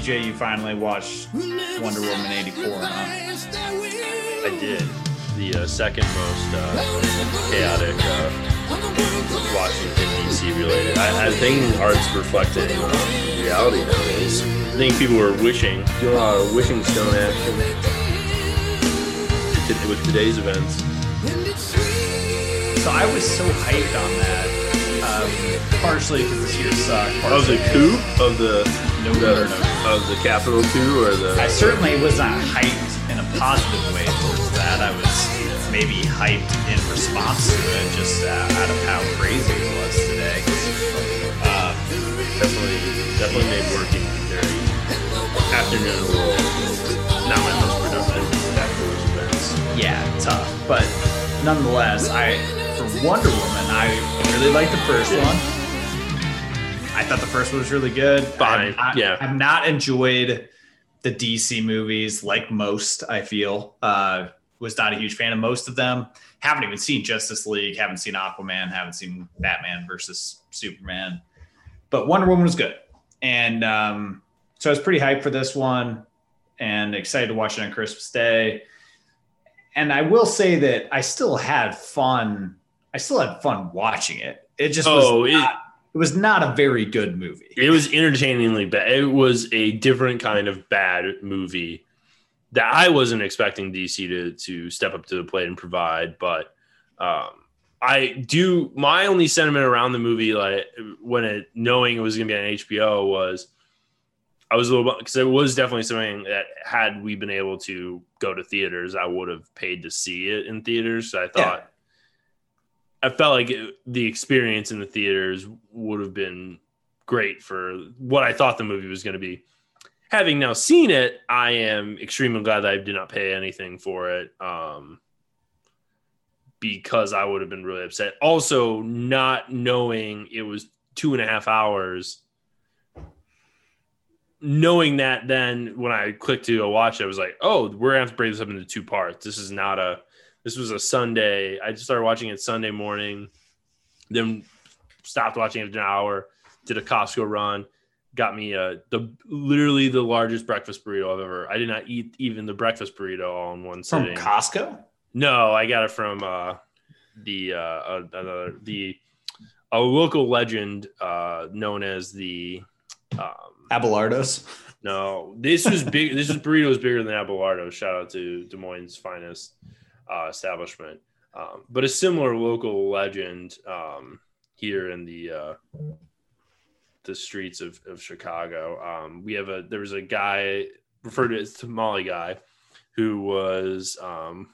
PJ, you finally watched Wonder Woman 84, huh? I did. The uh, second most uh, chaotic uh, Washington DC related. I, I think art's reflecting uh, reality nowadays. I think people were wishing, doing a lot of wishing stone action with today's events. So I was so hyped on that. Um, partially because this year sucked. Of partially the coup of the, No, no, no. Of the Capitol coup or the I certainly was not hyped in a positive way towards that. I was maybe hyped in response to it, just uh, out of how crazy it was today. Uh, definitely definitely made working very afternoon a little not my most productive after events. yeah, tough, but nonetheless, I for Wonder Woman, I really liked the first one. I thought the first one was really good. Fine, I've not, yeah. I've not enjoyed the DC movies like most. I feel uh, was not a huge fan of most of them. Haven't even seen Justice League. Haven't seen Aquaman. Haven't seen Batman versus Superman. But Wonder Woman was good, and um, so I was pretty hyped for this one, and excited to watch it on Christmas Day. And I will say that I still had fun. I still had fun watching it. It just Oh, was not, it was not a very good movie. It was entertainingly bad. It was a different kind of bad movie that I wasn't expecting DC to to step up to the plate and provide. But um, I do. My only sentiment around the movie, like when it knowing it was going to be on HBO, was I was a little because it was definitely something that had we been able to go to theaters, I would have paid to see it in theaters. So I thought. I felt like it, the experience in the theaters would have been great for what I thought the movie was going to be. Having now seen it, I am extremely glad that I did not pay anything for it um, because I would have been really upset. Also, not knowing it was two and a half hours, knowing that then when I clicked to watch it, I was like, oh, we're to have to break this up into two parts. This is not a, this was a Sunday. I just started watching it Sunday morning, then stopped watching it an hour, did a Costco run, got me uh the literally the largest breakfast burrito I've ever. I did not eat even the breakfast burrito all in one From sitting. Costco? no, I got it from uh the uh, uh another the a local legend uh known as the um Abelardo's. no, this was big. this was burritos bigger than Abelardo. Shout out to Des Moines' finest uh, establishment. Um, but a similar local legend um, here in the uh, the streets of, of Chicago. Um, we have a there was a guy referred to as Tamale guy who was um,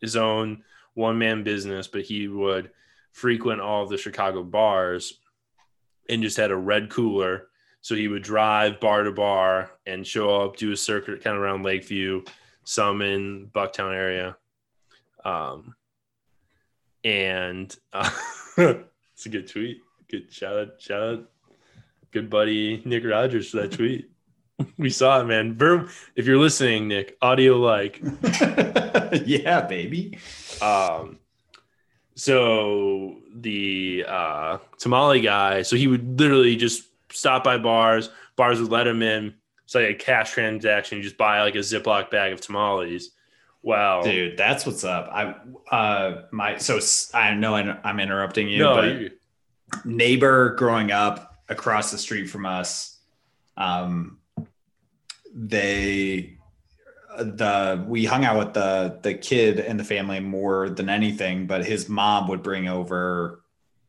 his own one man business, but he would frequent all the Chicago bars and just had a red cooler. So he would drive bar to bar and show up, do a circuit kind of around Lakeview, some in Bucktown area. Um, and uh, it's a good tweet. Good shout out, shout out, good buddy Nick Rogers for that tweet. we saw it, man. Verb, if you're listening, Nick, audio like. yeah, baby. Um, so the uh, tamale guy, so he would literally just stop by bars. Bars would let him in. It's like a cash transaction. You just buy like a Ziploc bag of tamales. Wow, Dude, that's what's up. I uh my so I know I'm interrupting you, no, but you- neighbor growing up across the street from us um they the we hung out with the the kid and the family more than anything but his mom would bring over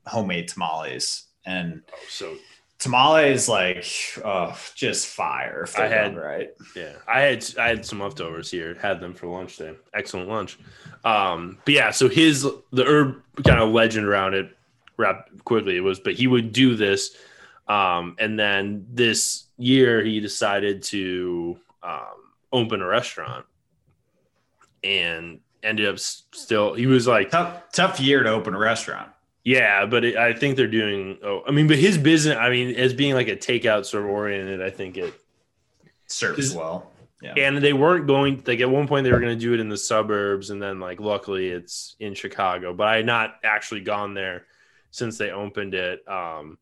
homemade tamales and oh, so tamales like oh just fire I had- right yeah, I had I had some leftovers here. Had them for lunch today. Excellent lunch. Um, but yeah, so his the herb kind of legend around it, wrap quickly it was, but he would do this, um, and then this year he decided to um, open a restaurant, and ended up still he was like tough tough year to open a restaurant yeah, but it, I think they're doing. Oh, I mean, but his business. I mean, as being like a takeout sort of oriented, I think it serves well yeah and they weren't going like at one point they were going to do it in the suburbs and then like luckily it's in chicago but i had not actually gone there since they opened it um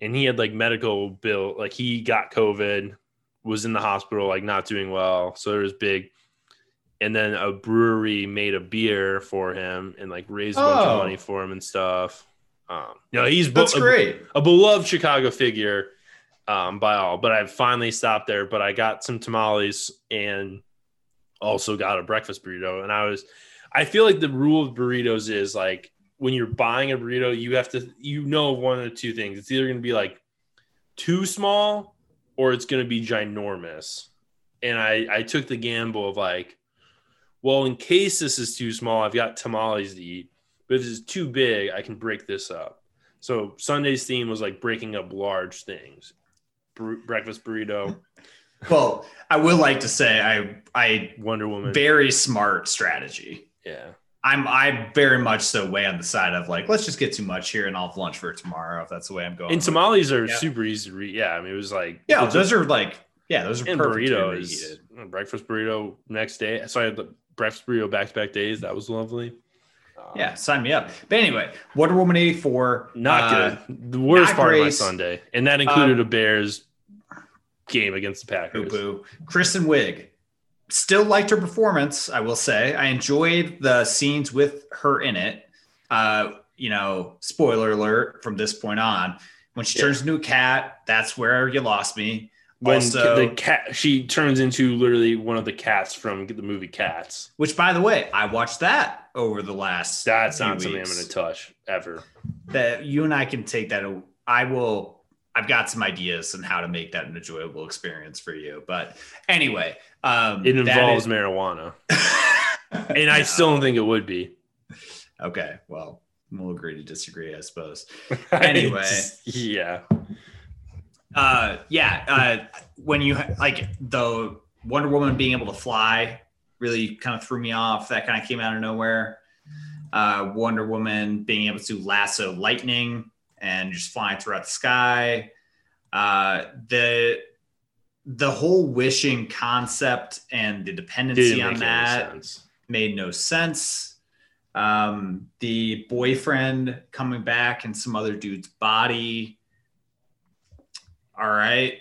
and he had like medical bill like he got covid was in the hospital, like not doing well. So there was big. And then a brewery made a beer for him and like raised a bunch Oh. of money for him and stuff. Um, you know, he's be- That's a- great. a beloved Chicago figure um, by all. But I finally stopped there. But I got some tamales and also got a breakfast burrito. And I was, I feel like the rule of burritos is like when you're buying a burrito, you have to, you know, one of the two things. It's either going to be like too small or it's going to be ginormous. And I, I took the gamble of like, well, in case this is too small, I've got tamales to eat. But if this is too big, I can break this up. So Sunday's theme was like breaking up large things. Breakfast burrito, Well, I would like to say I I Wonder Woman. very smart strategy. yeah. I'm I very much so way on the side of like let's just get too much here and I'll have lunch for tomorrow if that's the way I'm going. And tamales are Yeah. super easy to read. Yeah. I mean, it was like, yeah, those are like yeah, those are and perfect burrito is breakfast burrito next day. So I had the breakfast burrito back to back days. That was lovely. Yeah, sign me up. But anyway, Wonder Woman 84. Not uh, good. The worst part of my. Sunday. And that included Um, a Bears game against the Packers. Boo Packers. boo. Kristen Wiig. Still liked her performance, I will say. I enjoyed the scenes with her in it. Uh, you know, spoiler alert from this point on. When she Yeah. turns into a cat, that's where you lost me. When Also- the cat, she turns into literally one of the cats from the movie Cats. Which, by the way, I watched that over the last. That's not something I'm going to touch ever. That you and I can take that. I will. I've got some ideas on how to make that an enjoyable experience for you. But anyway, um, It involves is- marijuana, and I No. still don't think it would be. Okay, well, we'll agree to disagree, I suppose. Anyway. Yeah, Uh, yeah, uh, when you like the Wonder Woman being able to fly really kind of threw me off. That kind of came out of nowhere. Uh, Wonder Woman being able to lasso lightning and just flying throughout the sky. Uh, the the whole wishing concept and the dependency on that made no sense. Um, the boyfriend coming back in some other dude's body. All right.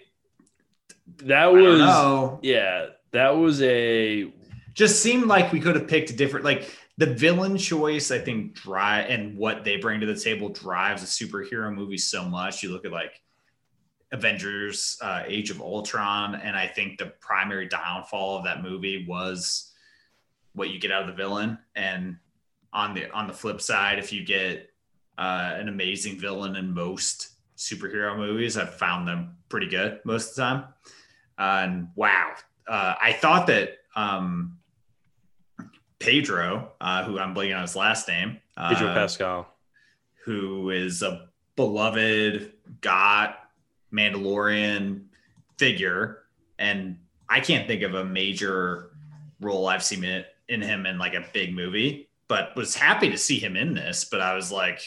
That was yeah, that was a Just seemed like we could have picked a different, like the villain choice, I think, drive and what they bring to the table drives a superhero movie so much. You look at like Avengers, uh, Age of Ultron, and I think the primary downfall of that movie was what you get out of the villain. And on the on the flip side, if you get uh, an amazing villain in most superhero movies, I've found them pretty good most of the time. Uh, and wow, uh, I thought that um, Pedro, uh, who I'm blanking on his last name, uh, Pedro Pascal. who is a beloved God Mandalorian figure, and I can't think of a major role I've seen in him in like a big movie, but was happy to see him in this. But I was like,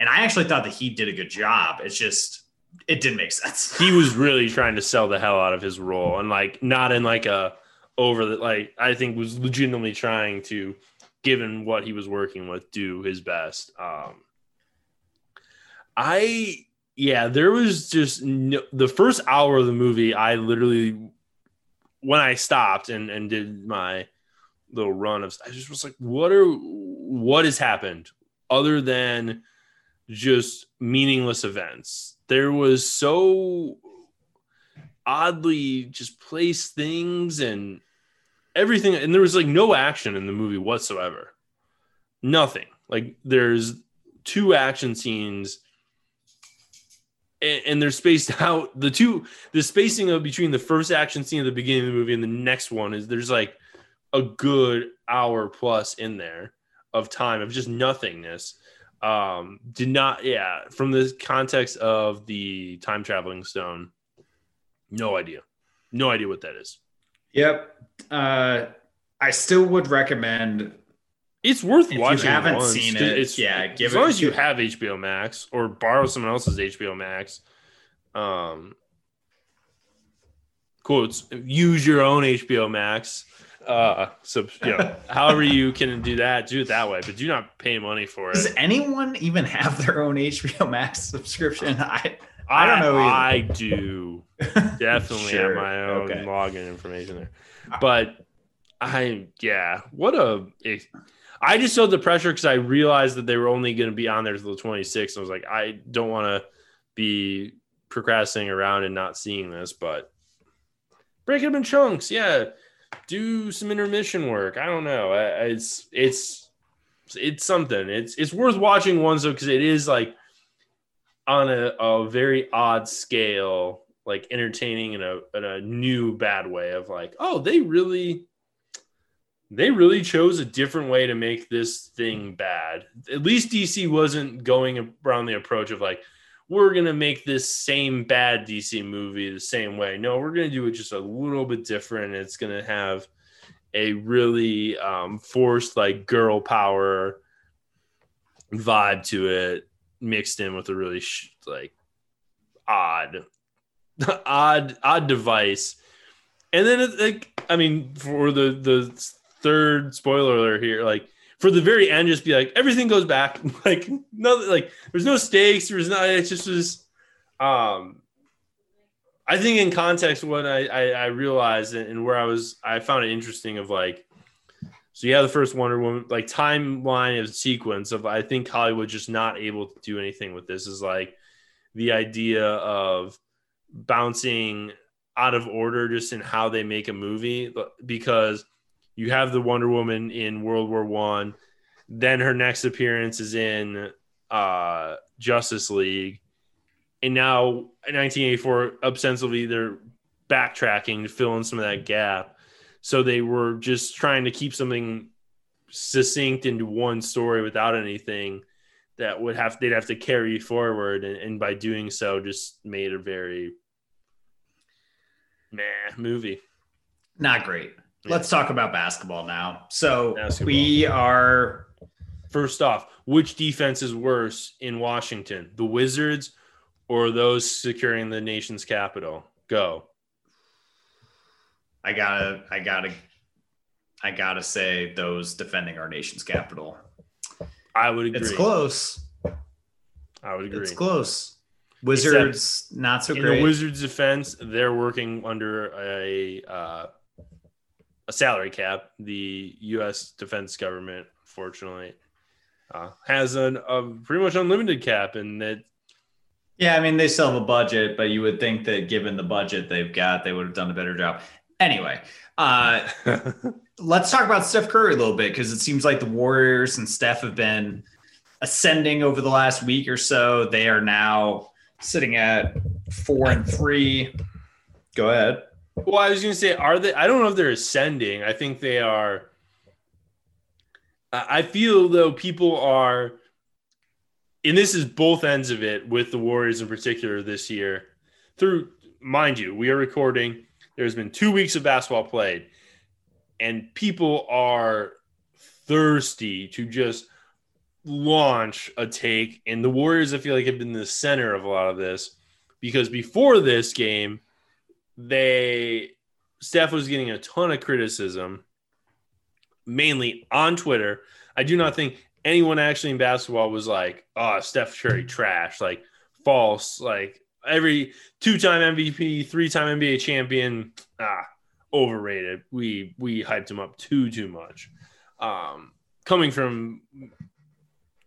and I actually thought that he did a good job. It's just it didn't make sense. He was really trying to sell the hell out of his role, and like not in like a over the like I think was legitimately trying to, given what he was working with, do his best. Um, I yeah, there was just no, the first hour of the movie. I literally when I stopped and and did my little run of, I just was like, what are what has happened other than just meaningless events? There was so oddly just placed things and everything, and there was like no action in the movie whatsoever. Nothing. Like there's two action scenes and, and they're spaced out. The two, the spacing of between the first action scene at the beginning of the movie and the next one is there's like a good hour plus in there of time of just nothingness. Um, did not, yeah, from the context of the time traveling stone, no idea, no idea what that is. Yep. Uh, I still would recommend It's worth If you haven't seen it, It's, yeah, give as long it- as you have HBO Max or borrow someone else's HBO Max. Um, quotes use your own HBO Max. Uh, so you know, however you can do that, do it that way, but do not pay money for it Does anyone even have their own HBO Max subscription? I I don't know. Either. I do definitely Sure. have my own Okay. login information there, but I yeah, what a. It, I just felt the pressure because I realized that they were only going to be on there till the 26th. I was like, I don't want to be procrastinating around and not seeing this, but break it up in chunks. Yeah, do some intermission work. I don't know. It's it's it's something. It's it's worth watching once though because it is like on a, a very odd scale, like entertaining in a in a new bad way of like, oh, they really they really chose a different way to make this thing bad. At least DC wasn't going around the approach of like, we're gonna make this same bad DC movie the same way. No, we're gonna do it just a little bit different. It's gonna have a really um, forced like girl power vibe to it, mixed in with a really sh- like odd, odd, odd device. And then it, like, I mean, for the the third spoiler alert here, like for the very end, just be like everything goes back, like no, like there's no stakes, there's not. It's just was, um, I think in context, what I I, I realized and, where I was, I found it interesting of like. So have the first Wonder Woman like timeline of sequence of I think Hollywood just not able to do anything with this is like the idea of bouncing out of order just in how they make a movie because you have the Wonder Woman in World War One, then her next appearance is in uh, Justice League, and now in 1984, ostensibly they're backtracking to fill in some of that gap. So they were just trying to keep something succinct into one story without anything that would have they'd have to carry forward, and, and by doing so, just made a very meh movie. Not great. Yeah. Let's talk about basketball now. So Basketball. we are First off, which defense is worse in Washington, the Wizards or those securing the nation's capital? Go. I gotta, I gotta, I gotta say those defending our nation's capital. I would agree. It's close. I would agree. It's close. Wizards not so in great. the Wizards' defense, they're working under a uh, a salary cap. The U.S. defense government, fortunately, uh, has an, a pretty much unlimited cap, and that yeah, I mean they still have a budget, but you would think that given the budget they've got, they would have done a better job. Anyway, uh, let's talk about Steph Curry a little bit because it seems like the Warriors and Steph have been ascending over the last week or so. They are now sitting at four and three. Go ahead. Well, I was going to say, are they? I don't know if they're ascending. I think they are. I feel though people are, and this is both ends of it with the Warriors in particular this year. Through, mind you, we are recording. There's been two weeks of basketball played, and people are thirsty to just launch a take. And the Warriors, I feel like, have been the center of a lot of this because before this game, they Steph was getting a ton of criticism, mainly on Twitter. I do not think anyone actually in basketball was like, "Oh, Steph Curry trash," like false, like every two-time MVP, three-time NBA champion, ah, overrated. We we hyped him up too too much. Um, coming from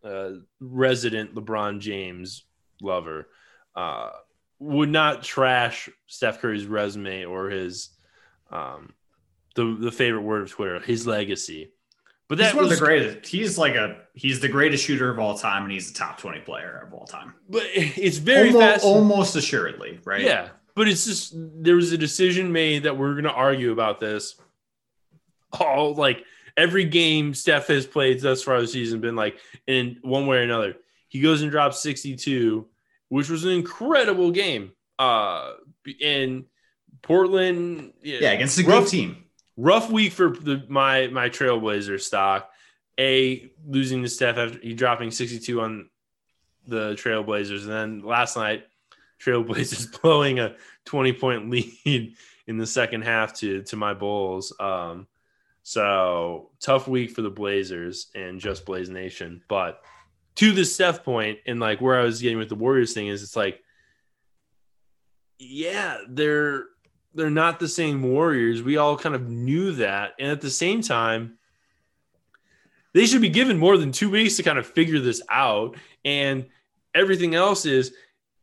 uh, resident LeBron James lover, uh, would not trash Steph Curry's resume or his um the the favorite word of Twitter, his legacy. But He's that one was of the greatest. He's like a he's the greatest shooter of all time, and he's the top twenty player of all time. but it's very almost, fast. almost assuredly, right? Yeah, but it's just there was a decision made that we're going to argue about this. All like every game Steph has played thus far this season, been like in one way or another. He goes and drops sixty two, which was an incredible game. Uh, in Portland, yeah, against a rough- good team. rough week for the, my my Trailblazer stock. A losing to Steph after he dropping 62 on the Trailblazers, and then last night Trailblazers blowing a 20 point lead in the second half to to my Bulls. Um, so tough week for the Blazers and just Blaze Nation. But to the Steph point, and like where I was getting with the Warriors thing is, it's like yeah, they're they're not the same Warriors. We all kind of knew that, and at the same time, they should be given more than two weeks to kind of figure this out. And everything else is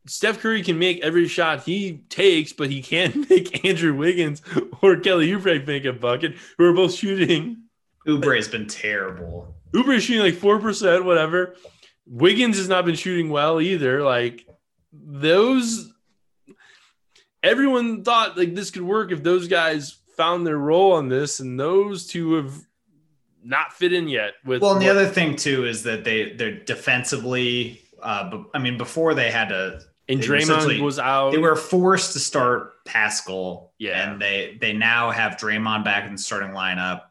Steph Curry can make every shot he takes, but he can't make Andrew Wiggins or Kelly Oubre make a bucket, who are both shooting. Oubre has been terrible. Oubre is shooting like four percent, whatever. Wiggins has not been shooting well either. Like those, everyone thought like this could work if those guys found their role on this, and those two have not fit in yet. With well, and the what, other thing too is that they they're defensively. Uh, I mean, before they had to and Draymond was out. They were forced to start Paschall. Yeah. And they they now have Draymond back in the starting lineup,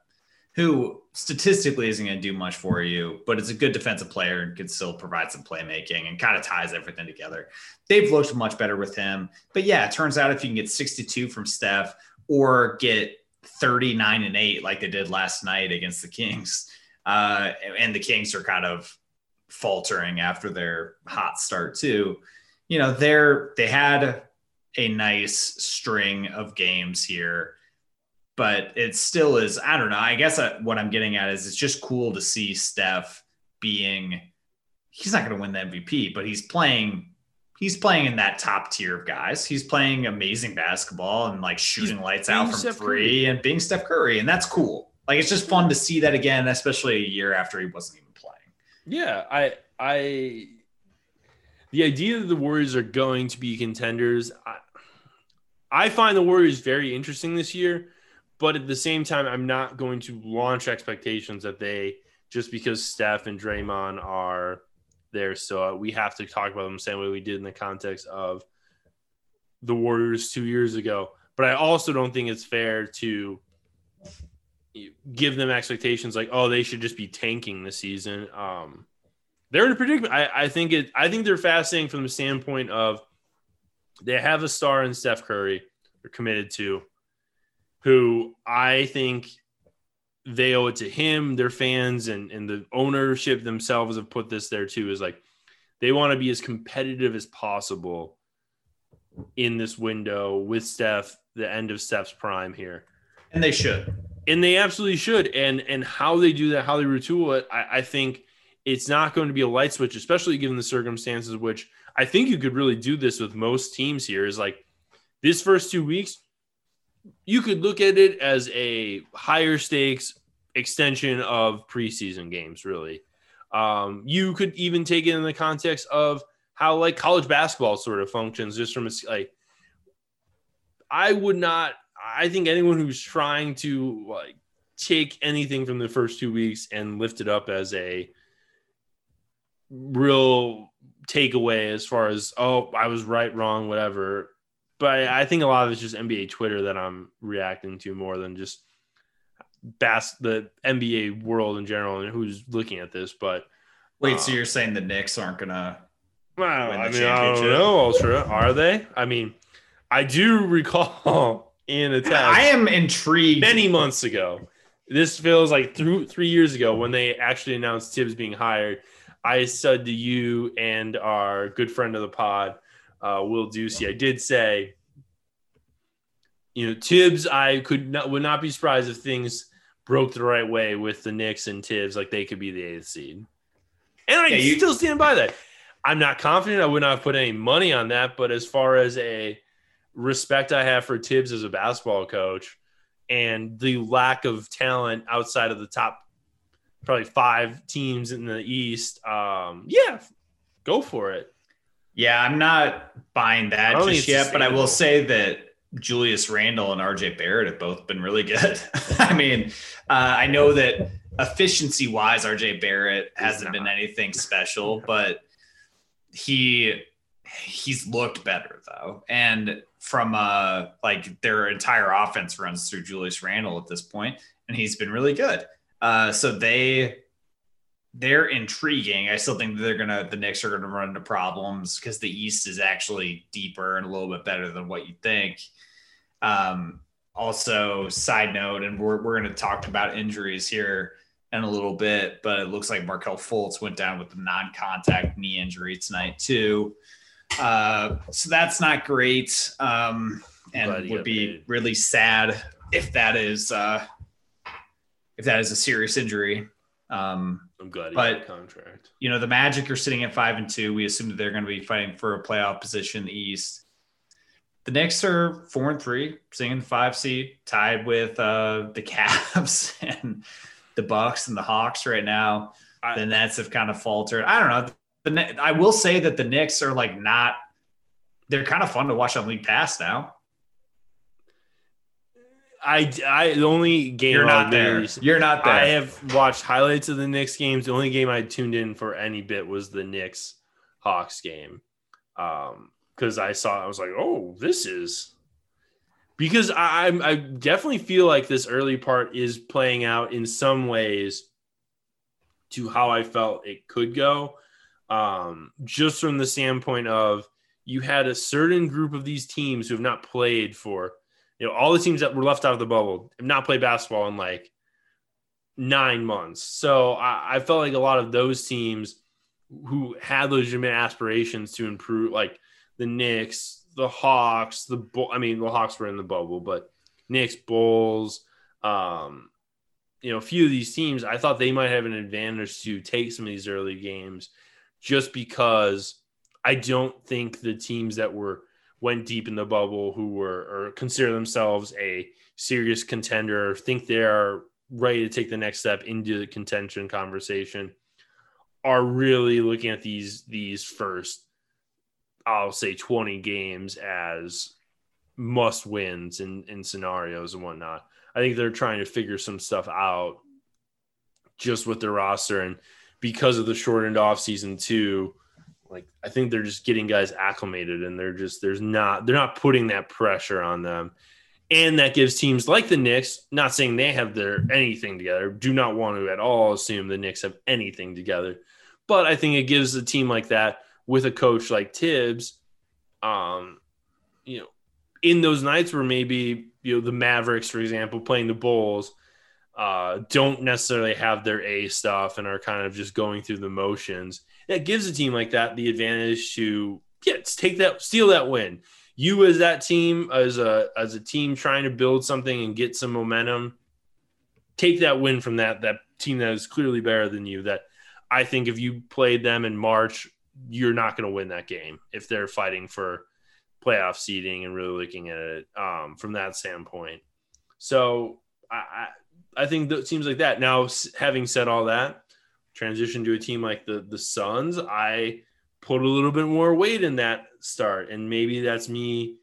who statistically isn't going to do much for you, but it's a good defensive player and can still provide some playmaking and kind of ties everything together. They've looked much better with him. But yeah, it turns out if you can get 62 from Steph or get 39 and 8 like they did last night against the Kings, uh, and the Kings are kind of faltering after their hot start too you know, they're they had a nice string of games here, but it still is. I don't know. I guess I, what I'm getting at is it's just cool to see Steph being. He's not going to win the MVP, but he's playing. He's playing in that top tier of guys. He's playing amazing basketball and like shooting he's lights out from Steph three Curry. and being Steph Curry, and that's cool. Like it's just fun to see that again, especially a year after he wasn't even playing. Yeah, I I the idea that the Warriors are going to be contenders, I, I find the Warriors very interesting this year, but at the same time, I'm not going to launch expectations that they just because Steph and Draymond are there. So we have to talk about them the same way we did in the context of the Warriors two years ago. But I also don't think it's fair to give them expectations like, oh, they should just be tanking this season. Um, they're in a predicament. I, I think it. I think they're fascinating from the standpoint of they have a star in Steph Curry. They're committed to, who I think they owe it to him, their fans, and and the ownership themselves have put this there too. Is like they want to be as competitive as possible in this window with Steph, the end of Steph's prime here, and they should, and they absolutely should. And and how they do that, how they retool it, I, I think it's not going to be a light switch, especially given the circumstances, which I think you could really do this with most teams here is like this first two weeks, you could look at it as a higher stakes extension of preseason games, really. Um, you could even take it in the context of how like college basketball sort of functions, just from a, like, I would not, I think anyone who's trying to like take anything from the first two weeks and lift it up as a real takeaway as far as oh I was right wrong whatever but I think a lot of it's just NBA Twitter that I'm reacting to more than just bas- the NBA world in general and who's looking at this but wait so uh, you're saying the Knicks aren't gonna well, I mean I don't know Ultra. Are they? I mean I do recall in a text I am intrigued. many months ago. This feels like through three years ago when they actually announced Thibs being hired. I said to you and our good friend of the pod, uh, Will Ducey, I did say, you know, Thibs, I could not would not be surprised if things broke the right way with the Knicks and Thibs, like they could be the eighth seed. And I yeah, you, still stand by that. I'm not confident. I would not put any money on that. But as far as a respect I have for Thibs as a basketball coach and the lack of talent outside of the top probably five teams in the East. Um, yeah, go for it. Yeah, I'm not buying that just yet, but I will say that Julius Randle and RJ Barrett have both been really good. I mean, uh, I know that efficiency wise, RJ Barrett hasn't been anything special, but he he's looked better though. And from uh like their entire offense runs through Julius Randle at this point, and he's been really good. Uh, so they they're intriguing. I still think they're gonna the Knicks are gonna run into problems because the East is actually deeper and a little bit better than what you think. Um, also, side note, and we're we're gonna talk about injuries here in a little bit, but it looks like Markelle Fultz went down with a non-contact knee injury tonight too. Uh, so that's not great. Um, and would be paid. really sad if that is uh, if that is a serious injury. Um, I'm glad he but, contract. You know, the Magic are sitting at five and two. We assume that they're going to be fighting for a playoff position in the East. The Knicks are four and three, sitting in the five seed, tied with uh, the Cavs and the Bucks and the Hawks right now. I, the Nets have kind of faltered. I don't know. The I will say that the Knicks are like not. They're kind of fun to watch on League Pass now. I, I the only game you're not there. You're not there. I have watched highlights of the Knicks games. The only game I tuned in for any bit was the Knicks Hawks game, um, because I saw I was like, oh, this is because I I definitely feel like this early part is playing out in some ways to how I felt it could go, um, just from the standpoint of you had a certain group of these teams who have not played for you know, all the teams that were left out of the bubble have not played basketball in like nine months. So I, I felt like a lot of those teams who had legitimate aspirations to improve, like the Knicks, the Hawks, the I mean, the Hawks were in the bubble, but Knicks, Bulls, um, you know, a few of these teams, I thought they might have an advantage to take some of these early games, just because I don't think the teams that were went deep in the bubble who were or consider themselves a serious contender, think they are ready to take the next step into the contention conversation, are really looking at these these first, I'll say, 20 games as must wins in, in scenarios and whatnot. I think they're trying to figure some stuff out just with their roster and because of the shortened off season too like I think they're just getting guys acclimated and they're just there's not they're not putting that pressure on them. And that gives teams like the Knicks, not saying they have their anything together, do not want to at all assume the Knicks have anything together. But I think it gives a team like that with a coach like Thibs, um, you know, in those nights where maybe you know the Mavericks, for example, playing the Bulls, uh, don't necessarily have their A stuff and are kind of just going through the motions that gives a team like that the advantage to yeah, take that steal that win. You as that team as a as a team trying to build something and get some momentum, take that win from that that team that is clearly better than you. That I think if you played them in March, you're not going to win that game if they're fighting for playoff seeding and really looking at it um, from that standpoint. So I, I think that seems like that. Now, having said all that, transition to a team like the the Suns, I put a little bit more weight in that start, and maybe that's me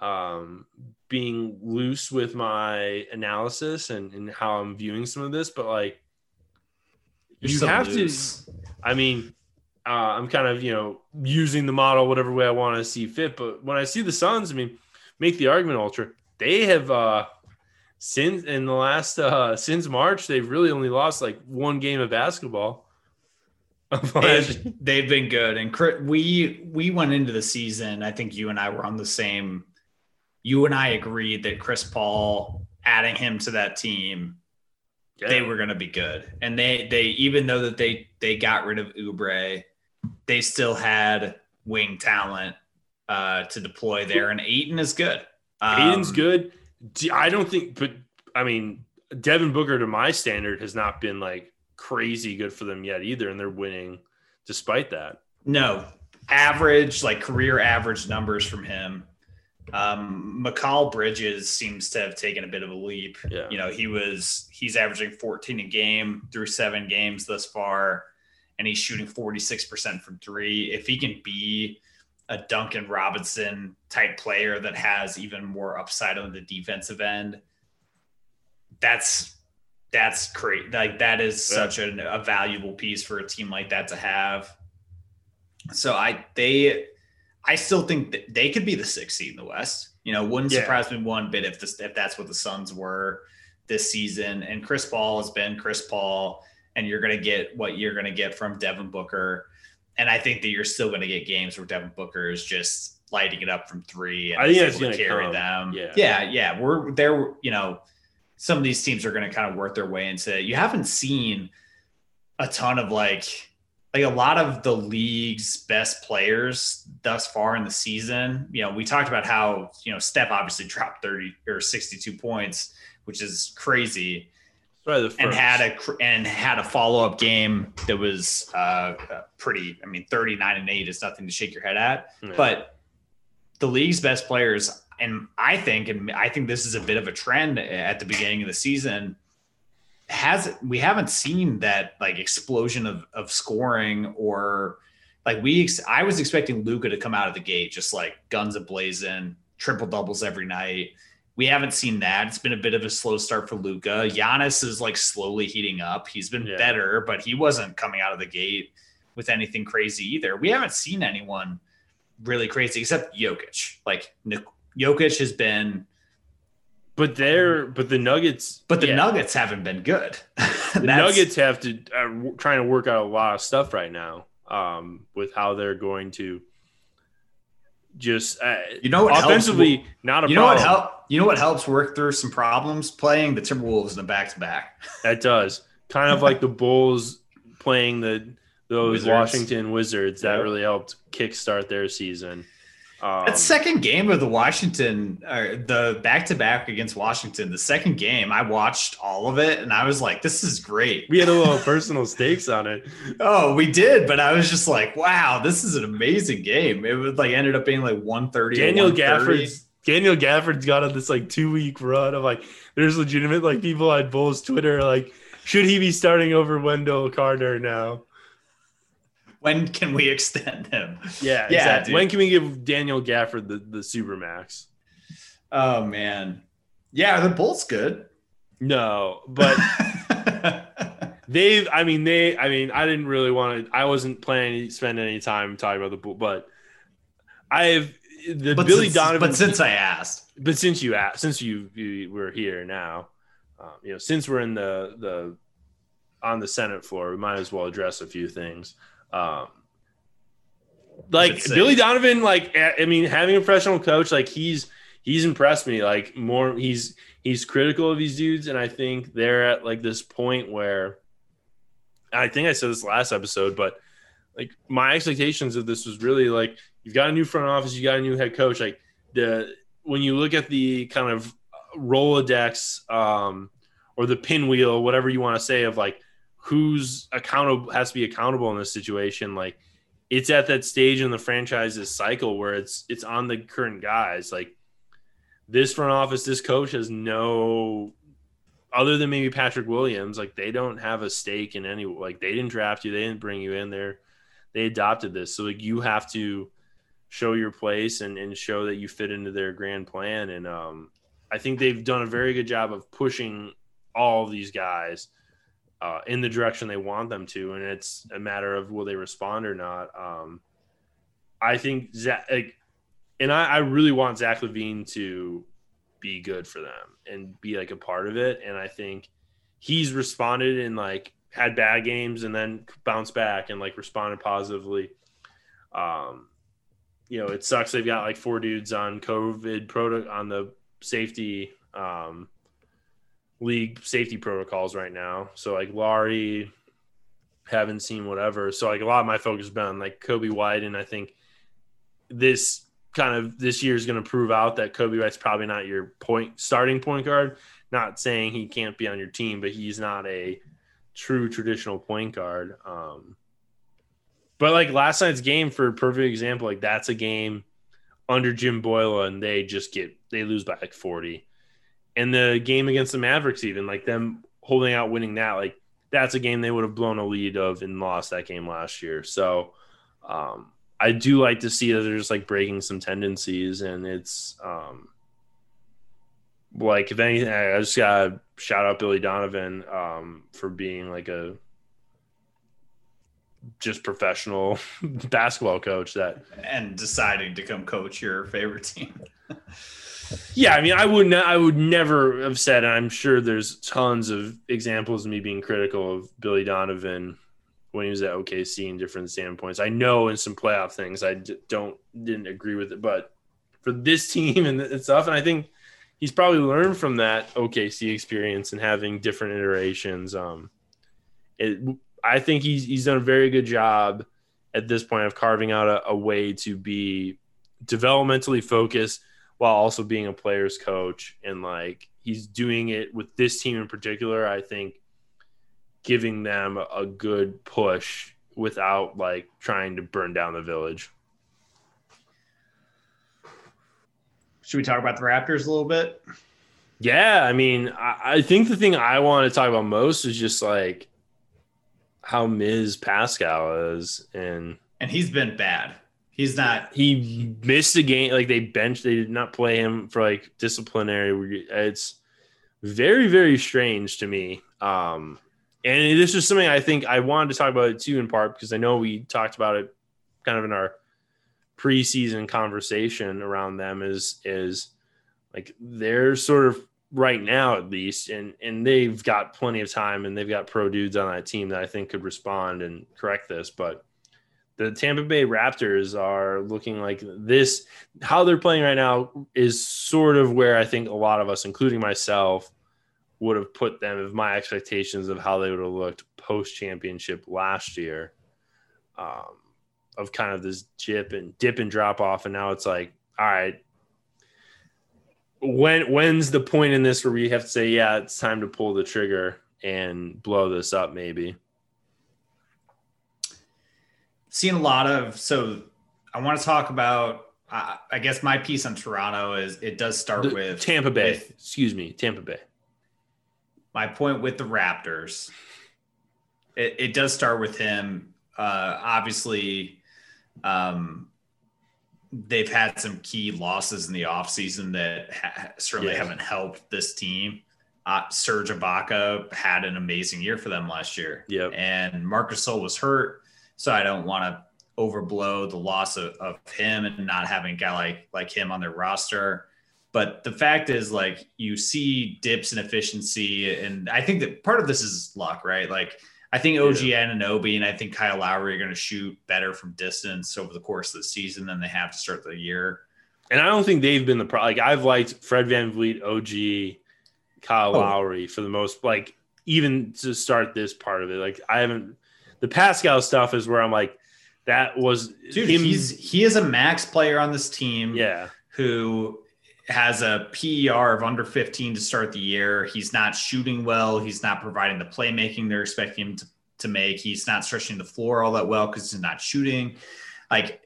um, being loose with my analysis and, and how I'm viewing some of this. But like, You're you have loose. to. I mean, uh, I'm kind of you know using the model whatever way I want to see fit. But when I see the Suns, I mean, make the argument, Ultra. They have. uh since in the last uh since March, they've really only lost like one game of basketball. they've, been good, and we we went into the season. I think you and I were on the same. You and I agreed that Chris Paul adding him to that team, yeah. they were going to be good, and they they even though that they they got rid of Oubre, they still had wing talent uh, to deploy there, and Ayton is good. Um, Ayton's good. I don't think, but I mean, Devin Booker to my standard has not been like crazy good for them yet either, and they're winning despite that. No, average like career average numbers from him. Um, Mikal Bridges seems to have taken a bit of a leap. Yeah. You know, he was he's averaging 14 a game through seven games thus far, and he's shooting 46% from three. If he can be a Duncan Robinson type player that has even more upside on the defensive end. That's that's great. Like that is yeah. such an, a valuable piece for a team like that to have. So I they I still think that they could be the sixth seed in the West. You know, wouldn't yeah. surprise me one bit if this if that's what the Suns were this season. And Chris Paul has been Chris Paul, and you're gonna get what you're gonna get from Devin Booker and I think that you're still going to get games where Devin Booker is just lighting it up from three and I think able to carry come. them. Yeah. yeah, yeah. We're there. You know, some of these teams are going to kind of work their way into. It. You haven't seen a ton of like like a lot of the league's best players thus far in the season. You know, we talked about how you know Steph obviously dropped thirty or sixty-two points, which is crazy. And had a and had a follow up game that was uh, pretty. I mean, thirty nine and eight is nothing to shake your head at. Yeah. But the league's best players, and I think, and I think this is a bit of a trend at the beginning of the season. Has we haven't seen that like explosion of of scoring or like we I was expecting Luka to come out of the gate just like guns a blazing, triple doubles every night we haven't seen that. It's been a bit of a slow start for Luka. Giannis is like slowly heating up. He's been yeah. better, but he wasn't coming out of the gate with anything crazy either. We haven't seen anyone really crazy except Jokic. Like Jokic has been but they're but the Nuggets but the yeah. Nuggets haven't been good. the Nuggets have to uh, trying to work out a lot of stuff right now um, with how they're going to just uh, you know what offensively helps, not a you problem. know what help you know what helps work through some problems playing the Timberwolves in the back to back. That does kind of like the Bulls playing the those Wizards. Washington Wizards that yep. really helped kickstart their season. Um, that second game of the Washington, or the back to back against Washington, the second game, I watched all of it and I was like, this is great. We had a little personal stakes on it. Oh, we did, but I was just like, wow, this is an amazing game. It was like ended up being like 130. Daniel Gafford's Daniel Gafford's got on this like two week run of like there's legitimate like people on Bulls Twitter like should he be starting over Wendell Carter now? When can we extend him? Yeah, yeah. Exactly. When can we give Daniel Gafford the the super max? Oh man, yeah, the Bulls good. No, but they've. I mean, they. I mean, I didn't really want to. I wasn't planning to spend any time talking about the Bulls, but I've the but Billy since, Donovan. But since I asked, but since you asked, since you, you were here now, um, you know, since we're in the the on the Senate floor, we might as well address a few things. Um, like Billy Donovan, like I mean, having a professional coach, like he's he's impressed me. Like more, he's he's critical of these dudes, and I think they're at like this point where I think I said this last episode, but like my expectations of this was really like you've got a new front office, you got a new head coach. Like the when you look at the kind of Rolodex um, or the pinwheel, whatever you want to say, of like who's accountable has to be accountable in this situation like it's at that stage in the franchise's cycle where it's it's on the current guys. Like this front office this coach has no other than maybe Patrick Williams like they don't have a stake in any like they didn't draft you they didn't bring you in there. They adopted this. So like you have to show your place and, and show that you fit into their grand plan. And um I think they've done a very good job of pushing all of these guys uh, in the direction they want them to, and it's a matter of will they respond or not. Um, I think Zach, like, and I, I really want Zach LaVine to be good for them and be like a part of it. And I think he's responded and like had bad games and then bounced back and like responded positively. Um, you know, it sucks they've got like four dudes on COVID proto on the safety um league safety protocols right now. So like Lauri, haven't seen whatever. So like a lot of my focus has been on like Coby White, and I think this kind of this year is going to prove out that Coby White's probably not your point starting point guard. Not saying he can't be on your team, but he's not a true traditional point guard. Um, but like last night's game, for a perfect example, like that's a game under Jim Boylen, and they just get they lose by like forty and the game against the Mavericks, even like them holding out, winning that, like that's a game they would have blown a lead of and lost that game last year. So um, I do like to see that they're just like breaking some tendencies, and it's um, like if anything, I just gotta shout out Billy Donovan um, for being like a just professional basketball coach that and deciding to come coach your favorite team. Yeah, I mean, I would not, I would never have said. I'm sure there's tons of examples of me being critical of Billy Donovan when he was at OKC in different standpoints. I know in some playoff things I d- don't didn't agree with it, but for this team and stuff, and I think he's probably learned from that OKC experience and having different iterations. Um, it, I think he's he's done a very good job at this point of carving out a, a way to be developmentally focused while also being a player's coach and like he's doing it with this team in particular i think giving them a good push without like trying to burn down the village. Should we talk about the raptors a little bit? Yeah i mean i, I think the thing i want to talk about most is just like how ms pascal is and and he's been bad He's not. He missed a game. Like they benched. They did not play him for like disciplinary. It's very very strange to me. Um, and this is something I think I wanted to talk about it too, in part because I know we talked about it kind of in our preseason conversation around them. Is is like they're sort of right now at least, and and they've got plenty of time, and they've got pro dudes on that team that I think could respond and correct this, but the Tampa Bay Raptors are looking like this. How they're playing right now is sort of where I think a lot of us, including myself, would have put them if my expectations of how they would have looked post championship last year, um, of kind of this dip and dip and drop off, and now it's like, all right, when when's the point in this where we have to say, yeah, it's time to pull the trigger and blow this up, maybe? Seen a lot of so i want to talk about uh, i guess my piece on toronto is it does start the, with tampa bay with, excuse me tampa bay my point with the raptors it, it does start with him uh, obviously um, they've had some key losses in the offseason that ha- certainly yeah. haven't helped this team uh, Serge Ibaka had an amazing year for them last year. Yep. And Marcus Gasol was hurt. So I don't want to overblow the loss of, of him and not having a guy like like him on their roster. But the fact is, like, you see dips in efficiency, and I think that part of this is luck, right? Like, I think OG yeah. Anunoby and I think Kyle Lowry are going to shoot better from distance over the course of the season than they have to start the year. And I don't think they've been the pro. Like, I've liked Fred Van VanVleet, OG, Kyle oh. Lowry for the most, like, even to start this part of it. Like, I haven't the Pascal stuff is where I'm like, that was dude. Him. He's he is a max player on this team. Yeah, who has a PER of under 15 to start the year. He's not shooting well. He's not providing the playmaking they're expecting him to, to make. He's not stretching the floor all that well because he's not shooting. Like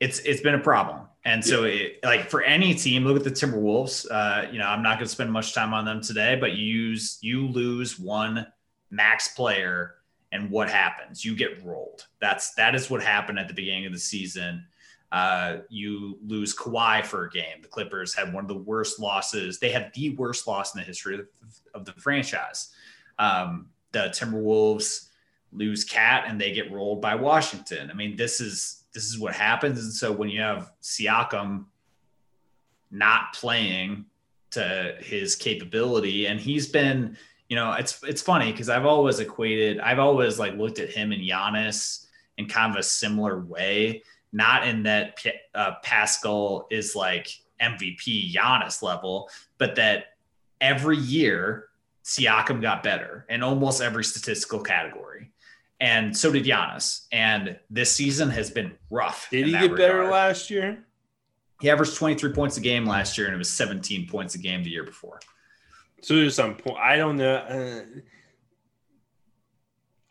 it's it's been a problem. And so, it, like for any team, look at the Timberwolves. Uh, you know, I'm not going to spend much time on them today, but you use you lose one max player and what happens? You get rolled. That's that is what happened at the beginning of the season. Uh, you lose Kawhi for a game. The Clippers had one of the worst losses. They had the worst loss in the history of, of the franchise. Um, the Timberwolves lose KAT and they get rolled by Washington. I mean, this is this is what happens. And so when you have Siakam not playing to his capability, and he's been you know, it's it's funny because I've always equated, I've always like looked at him and Giannis in kind of a similar way. Not in that uh, Pascal is like MVP Giannis level, but that every year Siakam got better in almost every statistical category. And so did Giannis. And this season has been rough. Did he get regard. better last year? He averaged 23 points a game last year, and it was 17 points a game the year before. So there's some point. I don't know. Uh,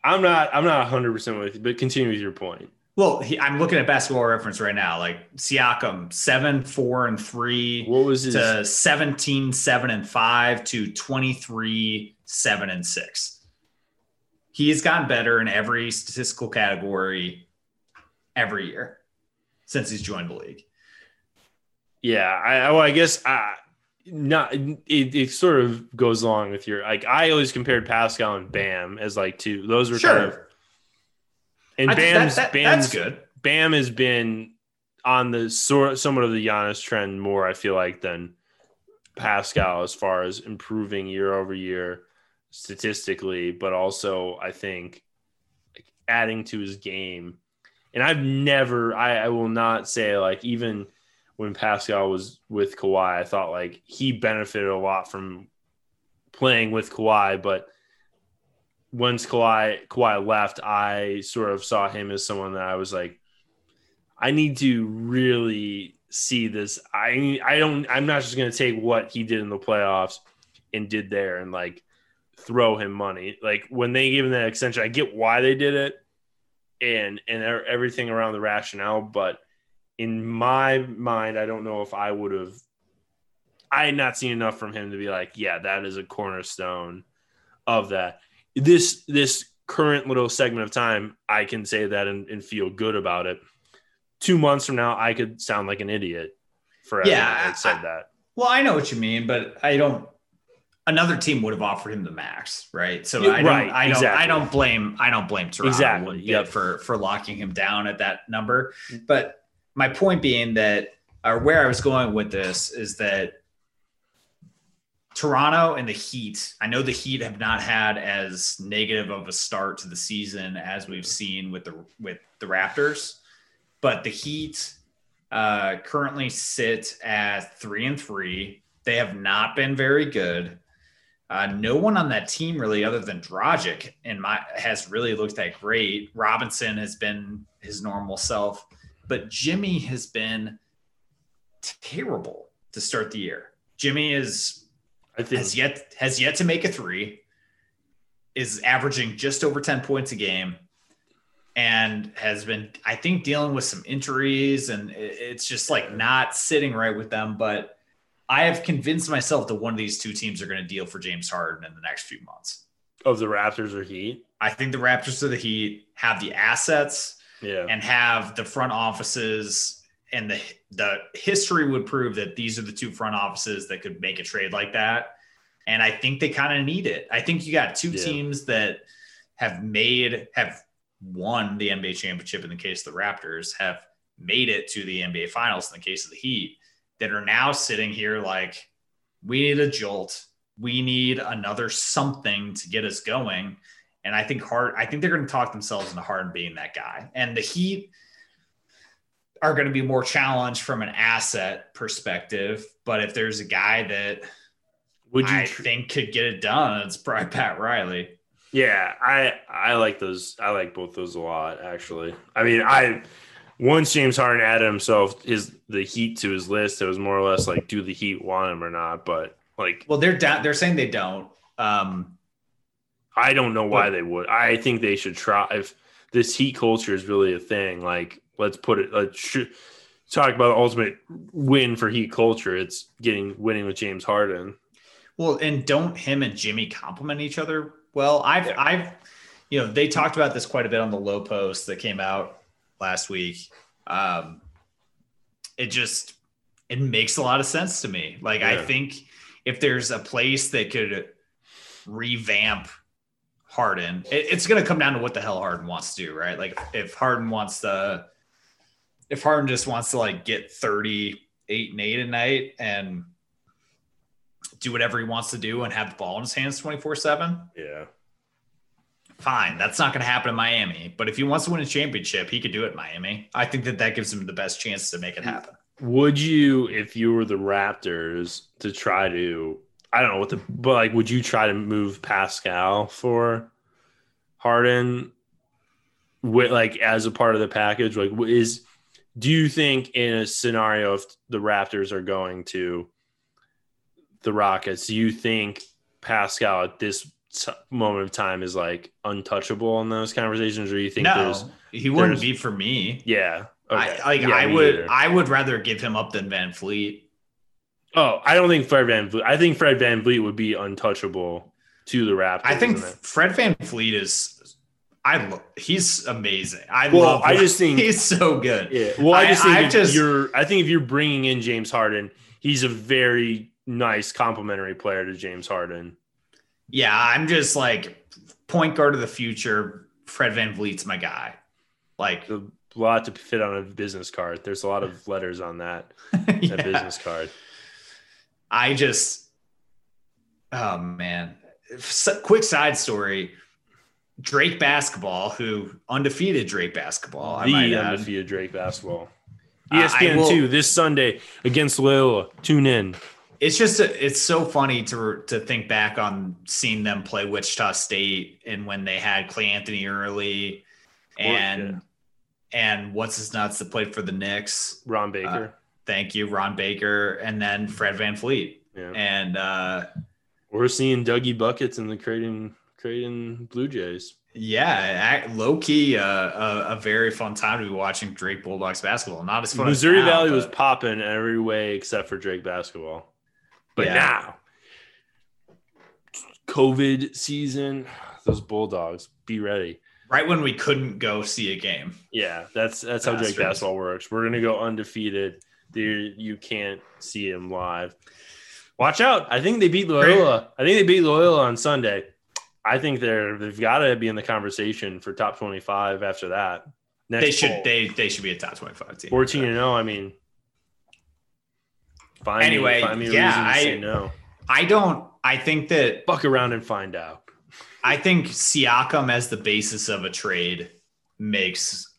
I'm not. I'm not 100 percent with you, but continue with your point. Well, he, I'm looking at basketball reference right now. Like Siakam, seven, four, and three. What was his? To 17, seven, and five to 23, seven, and six. He has gotten better in every statistical category every year since he's joined the league. Yeah, I, well, I guess I, not it, it sort of goes along with your like I always compared Pascal and Bam as like two. Those were sure. kind of and Bam's that, that, Bam's good. Bam has been on the sort somewhat of the Giannis trend more. I feel like than Pascal as far as improving year over year statistically, but also I think adding to his game. And I've never, I, I will not say like even when Pascal was with Kawhi. I thought like he benefited a lot from playing with Kawhi, but once Kawhi Kawhi left, I sort of saw him as someone that I was like, I need to really see this. I I don't. I'm not just gonna take what he did in the playoffs and did there and like throw him money. Like when they gave him that extension, I get why they did it and and everything around the rationale, but in my mind, I don't know if I would have. I had not seen enough from him to be like, yeah, that is a cornerstone of that. This this current little segment of time, I can say that and, and feel good about it. Two months from now, I could sound like an idiot for yeah, I said that. Well, I know what you mean, but I don't another team would have offered him the max, right? So I don't, right, I don't, exactly. I don't blame, I don't blame Toronto exactly. yep. for for locking him down at that number. Mm. But my point being that, or where I was going with this is that Toronto and the Heat. I know the Heat have not had as negative of a start to the season as we've seen with the with the Raptors, but the Heat uh, currently sit at three and three. They have not been very good. Uh, no one on that team really, other than Dragic, and my has really looked that great. Robinson has been his normal self, but Jimmy has been terrible to start the year. Jimmy is has yet has yet to make a three, is averaging just over ten points a game, and has been I think dealing with some injuries, and it's just like not sitting right with them, but I have convinced myself that one of these two teams are going to deal for James Harden in the next few months. Of the Raptors or Heat? I think the Raptors or the Heat have the assets yeah. and have the front offices and the the history would prove that these are the two front offices that could make a trade like that. And I think they kind of need it. I think you got two yeah. teams that have made have won the NBA championship in the case of the Raptors, have made it to the NBA finals in the case of the Heat that are now sitting here like, we need a jolt. We need another something to get us going. And I think hard, I think they're going to talk themselves into Harden being that guy. And the Heat are going to be more challenged from an asset perspective. But if there's a guy that would you I tr- think could get it done, it's probably Pat Riley. Yeah, I I like those. I like both those a lot, actually. I mean, I once James Harden added himself his the Heat to his list, it was more or less like, do the Heat want him or not? But like, well, they're down. They're saying they don't. Um, I don't know why but, they would. I think they should try. If this Heat culture is really a thing, like let's put it. Let's sh- talk about the ultimate win for Heat culture. It's getting winning with James Harden. Well, and don't him and Jimmy complement each other well? I've yeah. I've you know they talked about this quite a bit on the Lowe Post that came out last week. Um, it just it makes a lot of sense to me. Like yeah. I think if there's a place that could revamp Harden, it, it's going to come down to what the hell Harden wants to do, right? Like if Harden wants to, if Harden just wants to like get 38 and 8 a night and do whatever he wants to do and have the ball in his hands 24 7. Yeah fine. That's not going to happen in Miami. But if he wants to win a championship, he could do it in Miami. I think that that gives him the best chance to make it happen. Would you, if you were the Raptors, to try to, I don't know what the, but like, would you try to move Pascal for Harden with like as a part of the package? Like, is, do you think in a scenario if the Raptors are going to the Rockets, do you think Pascal at this moment of time is like untouchable in those conversations, or you think no, he wouldn't be for me? Yeah, okay. I, like yeah, I would, either. I would rather give him up than VanVleet. Oh, I don't think Fred VanVleet. I think Fred VanVleet would be untouchable to the Raptors. I think Fred VanVleet is. I lo- he's amazing. I well, love. I just think he's so good. Yeah. Well, I just think I, just, you're. I think if you're bringing in James Harden, he's a very nice complementary player to James Harden. Yeah, I'm just like point guard of the future. Fred VanVleet's my guy. Like a lot to fit on a business card. There's a lot of letters on that, yeah. that business card. I just, oh man. So, quick side story. Drake basketball, who undefeated Drake basketball, the undefeated Drake basketball. ESPN uh, two this Sunday against Loyola. Tune in. it's just it's so funny to to think back on seeing them play Wichita State and when they had Cleanthony Early and and what's his nuts that played for the Knicks. Ron Baker. Uh, thank you, Ron Baker, and then Fred VanVleet. Yeah. And uh We're seeing Dougie buckets in the Creighton Creighton Blue Jays. yeah, low key, uh, a, a very fun time to be watching Drake Bulldogs basketball. Not as fun. as Missouri now, Valley was popping every way except for Drake basketball. But Yeah. now, COVID season, those Bulldogs, be ready. right when we couldn't go see a game. Yeah, that's that's how Drake basketball works. We're gonna go undefeated. There, you can't see him live. Watch out! I think they beat Loyola. I think they beat Loyola on Sunday. I think they're they've got to be in the conversation for top twenty five after that. Next they should poll. they they should be a top twenty five team. 14 and 0. I mean, find Anyway, me, find me a yeah, reason to I- say no. I don't. I think that Buck around and find out. I think Siakam as the basis of a trade makes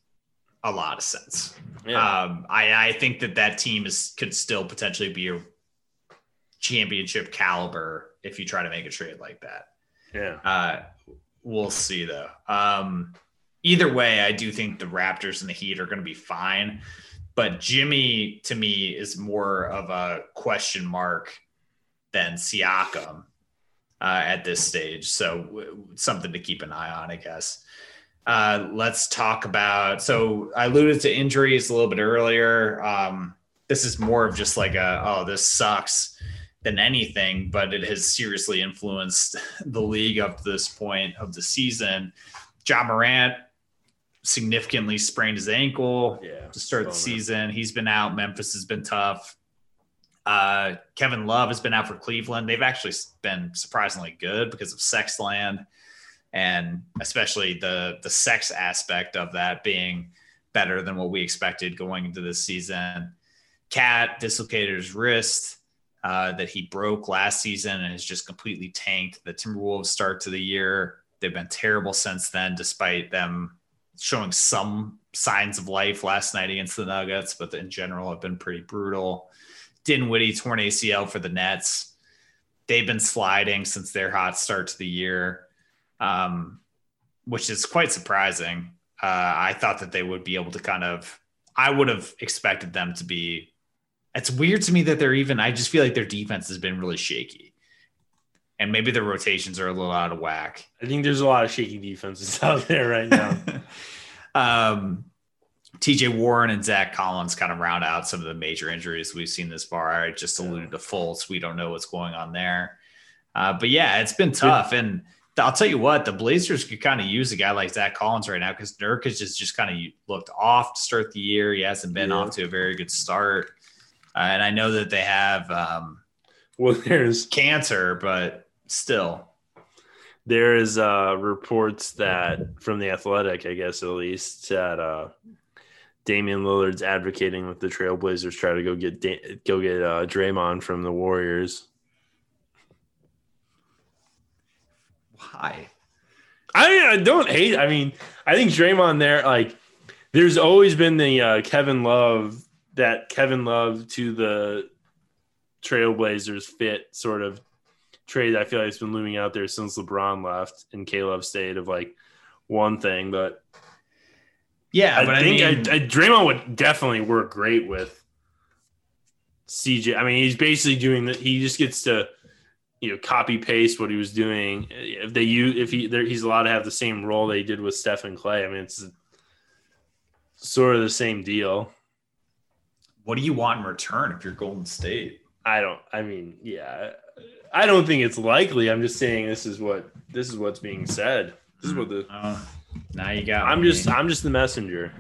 a lot of sense. Yeah, Um, I, I think that that team is could still potentially be a championship caliber if you try to make a trade like that. yeah. Uh, we'll see though. Um, either way, I do think the Raptors and the Heat are going to be fine. But Jimmy, to me, is more of a question mark than Siakam uh, at this stage. So w- something to keep an eye on, I guess. Uh, let's talk about. So I alluded to injuries a little bit earlier. Um, this is more of just like a oh this sucks than anything, but it has seriously influenced the league up to this point of the season. Ja Morant significantly sprained his ankle Yeah. to start the season. He's been out. Memphis has been tough. Uh, Kevin Love has been out for Cleveland. They've actually been surprisingly good because of Sexland, and especially the the sex aspect of that being better than what we expected going into this season. KAT dislocated his wrist uh, that he broke last season and has just completely tanked the Timberwolves start to the year. They've been terrible since then, despite them showing some signs of life last night against the Nuggets, but in general have been pretty brutal. Dinwiddie torn ACL for the Nets. They've been sliding since their hot start to the year, um, which is quite surprising. Uh, I thought that they would be able to kind of, I would have expected them to be. It's weird to me that they're even, I just feel like their defense has been really shaky. And maybe their rotations are a little out of whack. I think there's a lot of shaky defenses out there right now. um, TJ Warren and Zach Collins kind of round out some of the major injuries we've seen this far. I just alluded to Fultz. We don't know what's going on there. Uh, but yeah, it's been tough. And I'll tell you what, the Blazers could kind of use a guy like Zach Collins right now because Nurkic has just kind of looked off to start the year. He hasn't been Yeah. off to a very good start. Uh, and I know that they have um, well, there's Kanter, but still. there is uh reports that from the athletic, I guess at least, that uh Damian Lillard's advocating with the Trailblazers try to go get da- go get uh Draymond from the Warriors. Why? I I don't hate. I mean, I think Draymond there, like, there's always been the uh, Kevin Love that Kevin Love to the Trailblazers fit sort of trade. I feel like it's been looming out there since LeBron left and Caleb stayed of like one thing, but Yeah, I but I, think mean, I, I, Draymond would definitely work great with CJ. I mean, he's basically doing that. He just gets to, you know, copy paste what he was doing. If they use, if he, he's allowed to have the same role they did with Stephen Clay. I mean, it's sort of the same deal. what do you want in return if you're Golden State? I don't. I mean, yeah, I don't think it's likely. I'm just saying this is what this is what's being said. This is what the. Oh, now you got. I'm me. just. I'm just the messenger.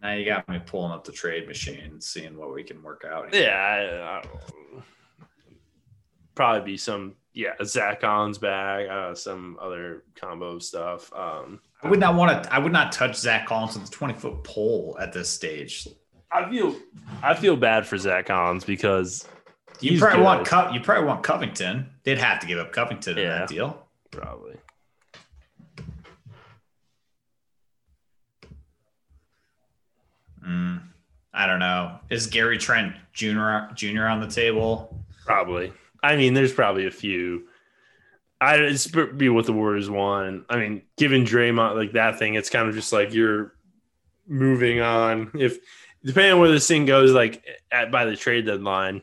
Now you got me pulling up the trade machine, and seeing what we can work out. here. Yeah, I, I don't, probably be some yeah Zach Collins bag, uh, some other combo stuff. Um, I would not want to. I would not touch Zach Collins with a twenty foot pole at this stage. I feel I feel bad for Zach Collins because You probably good. want Co- you probably want Covington. They'd have to give up Covington in that deal. probably Mm, I don't know. Is Gary Trent Jr. Jr. on the table? Probably. I mean, there's probably a few. I it's be what the Warriors want. I mean, given Draymond like that thing, it's kind of just like you're moving on. If depending on where this thing goes, like at by the trade deadline,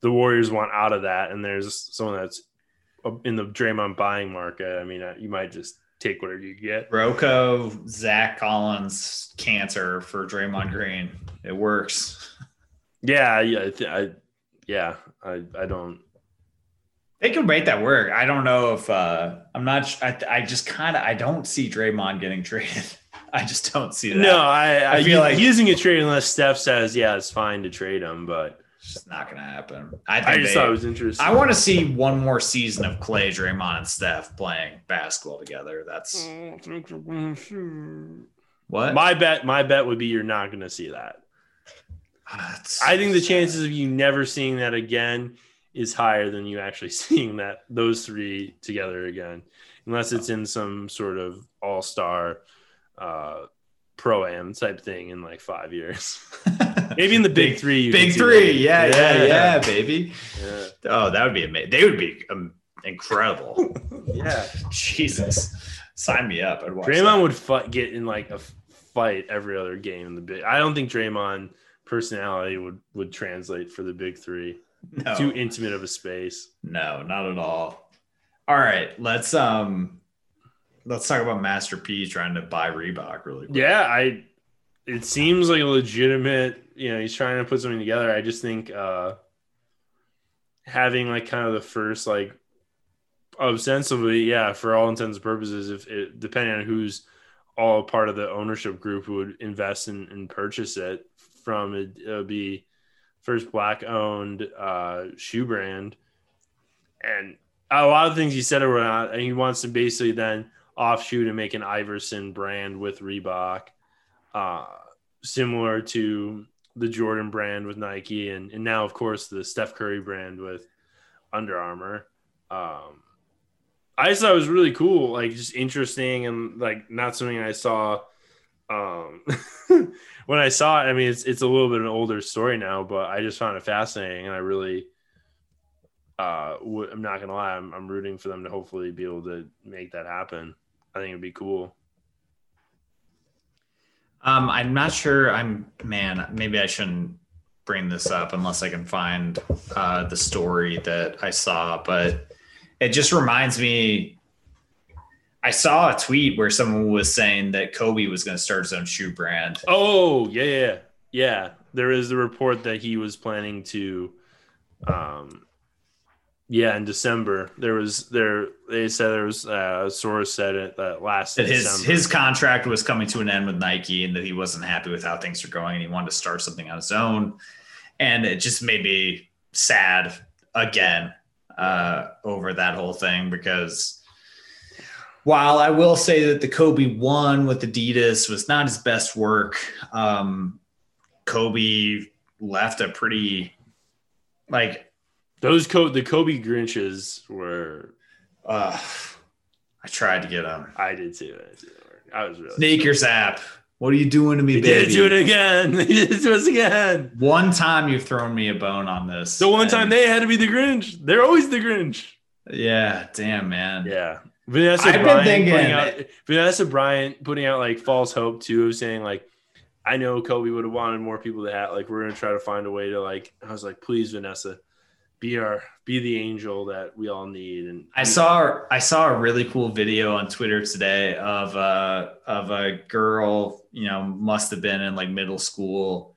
the Warriors want out of that, and there's someone that's in the Draymond buying market. I mean, uh, you might just take whatever you get. RoCo, Zach Collins, Kanter for Draymond Green. It works. Yeah, yeah, I, yeah. I, I don't. They can make that work. I don't know if uh I'm not. I, I just kind of I don't see Draymond getting traded. I just don't see that. No, I, I feel like he doesn't get unless Steph says, "Yeah, it's fine to trade him," but it's just not going to happen. I, I just they, thought it was interesting. I want to see one more season of Clay, Draymond, and Steph playing basketball together. That's what my bet. My bet would be you're not going to see that. I think the chances of you never seeing that again is higher than you actually seeing that those three together again, unless it's in some sort of all star uh, pro am type thing in like five years. Maybe in the big, big three. big three, yeah, yeah, yeah, yeah, baby. Yeah. Oh, that would be amazing. They would be um, incredible. yeah, Jesus, sign me up. I'd watch Draymond that. would fight, get in like a fight every other game in the big. I don't think Draymond personality would would translate for the big three. No. Too intimate of a space. No, not at all. All right, let's um let's talk about Master P trying to buy Reebok really quick. Yeah, I it seems like a legitimate, you know, he's trying to put something together. I just think uh having like kind of the first like ostensibly, yeah, for all intents and purposes, if it depending on who's all part of the ownership group who would invest in and purchase it from it, it would be first black owned uh shoe brand and a lot of things he said are not and he wants to basically then offshoot and make an Iverson brand with Reebok, uh, similar to the Jordan brand with Nike, and, and now, of course, the Steph Curry brand with Under Armour. Um, I just thought it was really cool, like just interesting and like not something I saw. Um, when I saw it, I mean, it's it's a little bit an older story now, but I just found it fascinating, and I really uh, I'm not gonna lie, I'm, I'm rooting for them to hopefully be able to make that happen. I think it'd be cool. Um, I'm not sure. I'm man. Maybe I shouldn't bring this up unless I can find uh, the story that I saw. But it just reminds me. I saw a tweet where someone was saying that Kobe was going to start his own shoe brand. Oh yeah, yeah, yeah. There is the report that he was planning to um, yeah, in December there was there. They said there was uh, a source said it that last that his December. his contract was coming to an end with Nike and that he wasn't happy with how things were going and he wanted to start something on his own, and it just made me sad again uh, over that whole thing because while I will say that the Kobe one with Adidas was not his best work, um, Kobe left a pretty like those co- the Kobe Grinches were. Uh, I tried to get them. I did too. I, was really sneakers app. What are you doing to me, they baby? Did do it again. They did it to us again. One time you've thrown me a bone on this. The one time they had to be the Grinch. They're always the Grinch. Yeah, damn man. Yeah. Vanessa I've Bryant been thinking out, Vanessa Bryant putting out like false hope too, of saying like, I know Kobe would have wanted more people to have like we're gonna try to find a way to like. I was like, please, Vanessa, be our be the angel that we all need. And i saw i saw a really cool video on twitter today of uh of a girl you know must have been in like middle school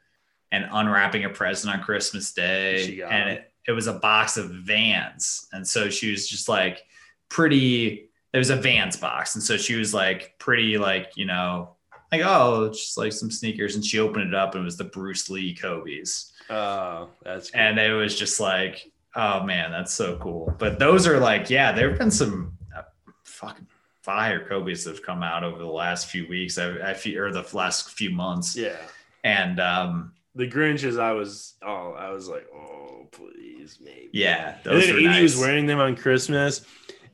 and unwrapping a present on christmas day. And it, it was a box of vans. And so she was just like pretty it was a vans box and so she was like pretty like you know like oh just like some sneakers and she opened it up and it was the bruce lee kobe's Oh, that's cool. and it was just like, oh man, that's so cool. But those are like, yeah, there have been some uh, fucking fire Kobe's that have come out over the last few weeks. I, I feel or the last few months. Yeah, and um, the Grinches, I was oh, I was like, oh please, maybe. Yeah, those and then nice. was wearing them on Christmas,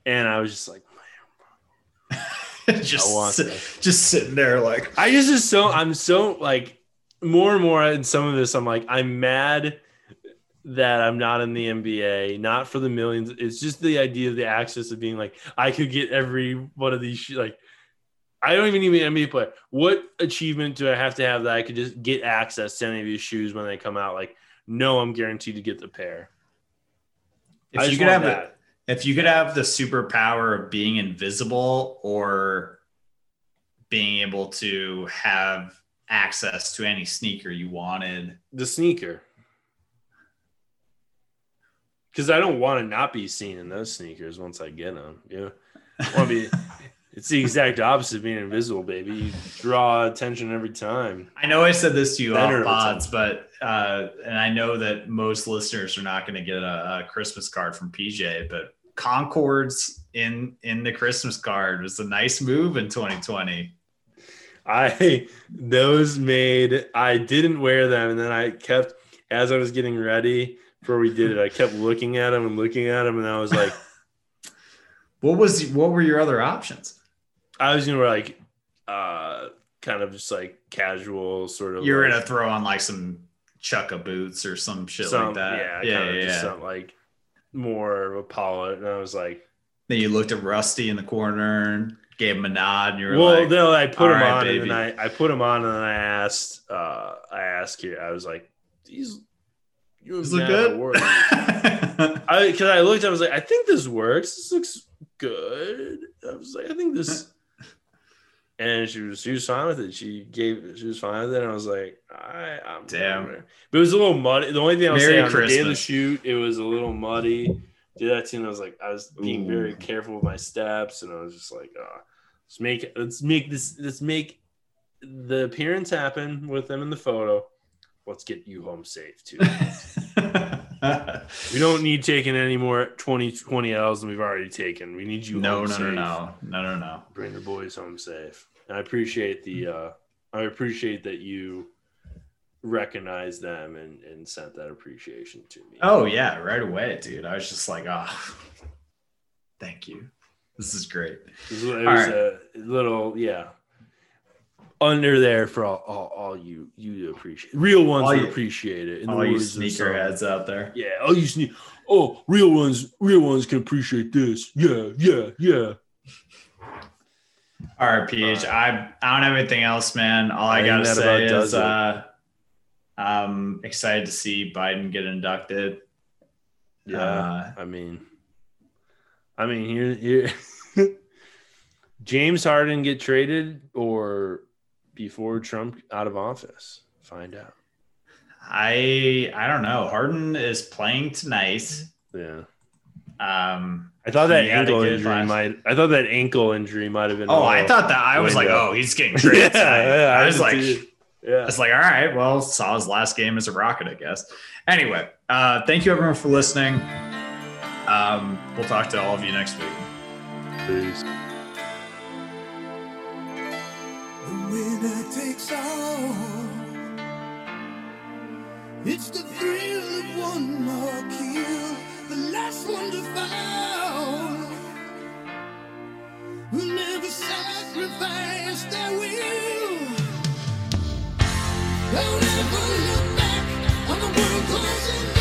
and I was just like. just just sitting there like I just is so I'm so like more and more in some of this, I'm like, I'm mad that I'm not in the NBA, not for the millions. It's just the idea of the access of being like, I could get every one of these. Like, I don't even need an NBA player. What achievement do I have to have that I could just get access to any of these shoes when they come out? Like, no, I'm guaranteed to get the pair. If uh, you could have that. If you could have the superpower of being invisible or being able to have access to any sneaker you wanted, the sneaker because I don't want to not be seen in those sneakers once I get them. You know, I want to be. it's the exact opposite of being invisible, baby. You draw attention every time. I know I said this to you off pods, but uh, and I know that most listeners are not going to get a, a Christmas card from PJ, but Concords in in the Christmas card was a nice move in 2020. I those made I didn't wear them and then I kept as I was getting ready before we did it, I kept looking at them and looking at them and I was like, "What was? What were your other options?" I was gonna like, uh, kind of just like casual, sort of. you're like, gonna throw on like some chukka boots or some shit some, like that. Yeah, yeah, yeah, yeah. Some, like more of a pilot, and I was like. Then you looked at Rusty in the corner and gave him a nod. And you were well, like, "Well, no, I put him right, on, baby. and I I put him on, and then I asked, uh, I asked you, I was like, these you look good. I because I looked, I was like, I think this works. This looks good. I was like, I think this. And she was she was fine with it. She gave she was fine with it. And I was like, I I'm damn. But it was a little muddy. The only thing I was saying on the day of the shoot, it was a little muddy. Did that? And I was like, I was being Ooh. very careful with my steps, and I was just like, uh, let's make let's make this let's make the appearance happen with them in the photo let's get you home safe too. we don't need taking any more 20 20 L's than we've already taken. We need you no, no, no, no, no, no, no. Bring the boys home safe. And I appreciate the uh I appreciate that you recognize them and, and sent that appreciation to me. Oh yeah, right away, dude. I was just like, oh, thank you. This is great. It was, it was a little, yeah under there for all, all, all you you appreciate real ones all you, appreciate it. all you sneakerheads out there. Yeah, all you sneak. Oh, real ones, real ones can appreciate this. Yeah, yeah, yeah. All right, PH. Uh, I I don't have anything else, man. All I, I gotta say is uh, I'm excited to see Biden get inducted. Yeah, uh, I mean, I mean here here. James Harden get traded or before Trump out of office? Find out. I I don't know. Harden is playing tonight. Yeah. Um, I thought that ankle injury last... might. I thought that ankle injury might have been. Oh, I thought that. I was like, oh, he's getting traded. yeah, yeah, I was like, yeah. I was like, all right, well, saw his last game as a Rocket, I guess. Anyway, uh, thank you everyone for listening. Um, we'll talk to all of you next week. Peace. It's the thrill of one more kill, the last one to fall. Who never sacrifice their will. Don't ever look back on the world closing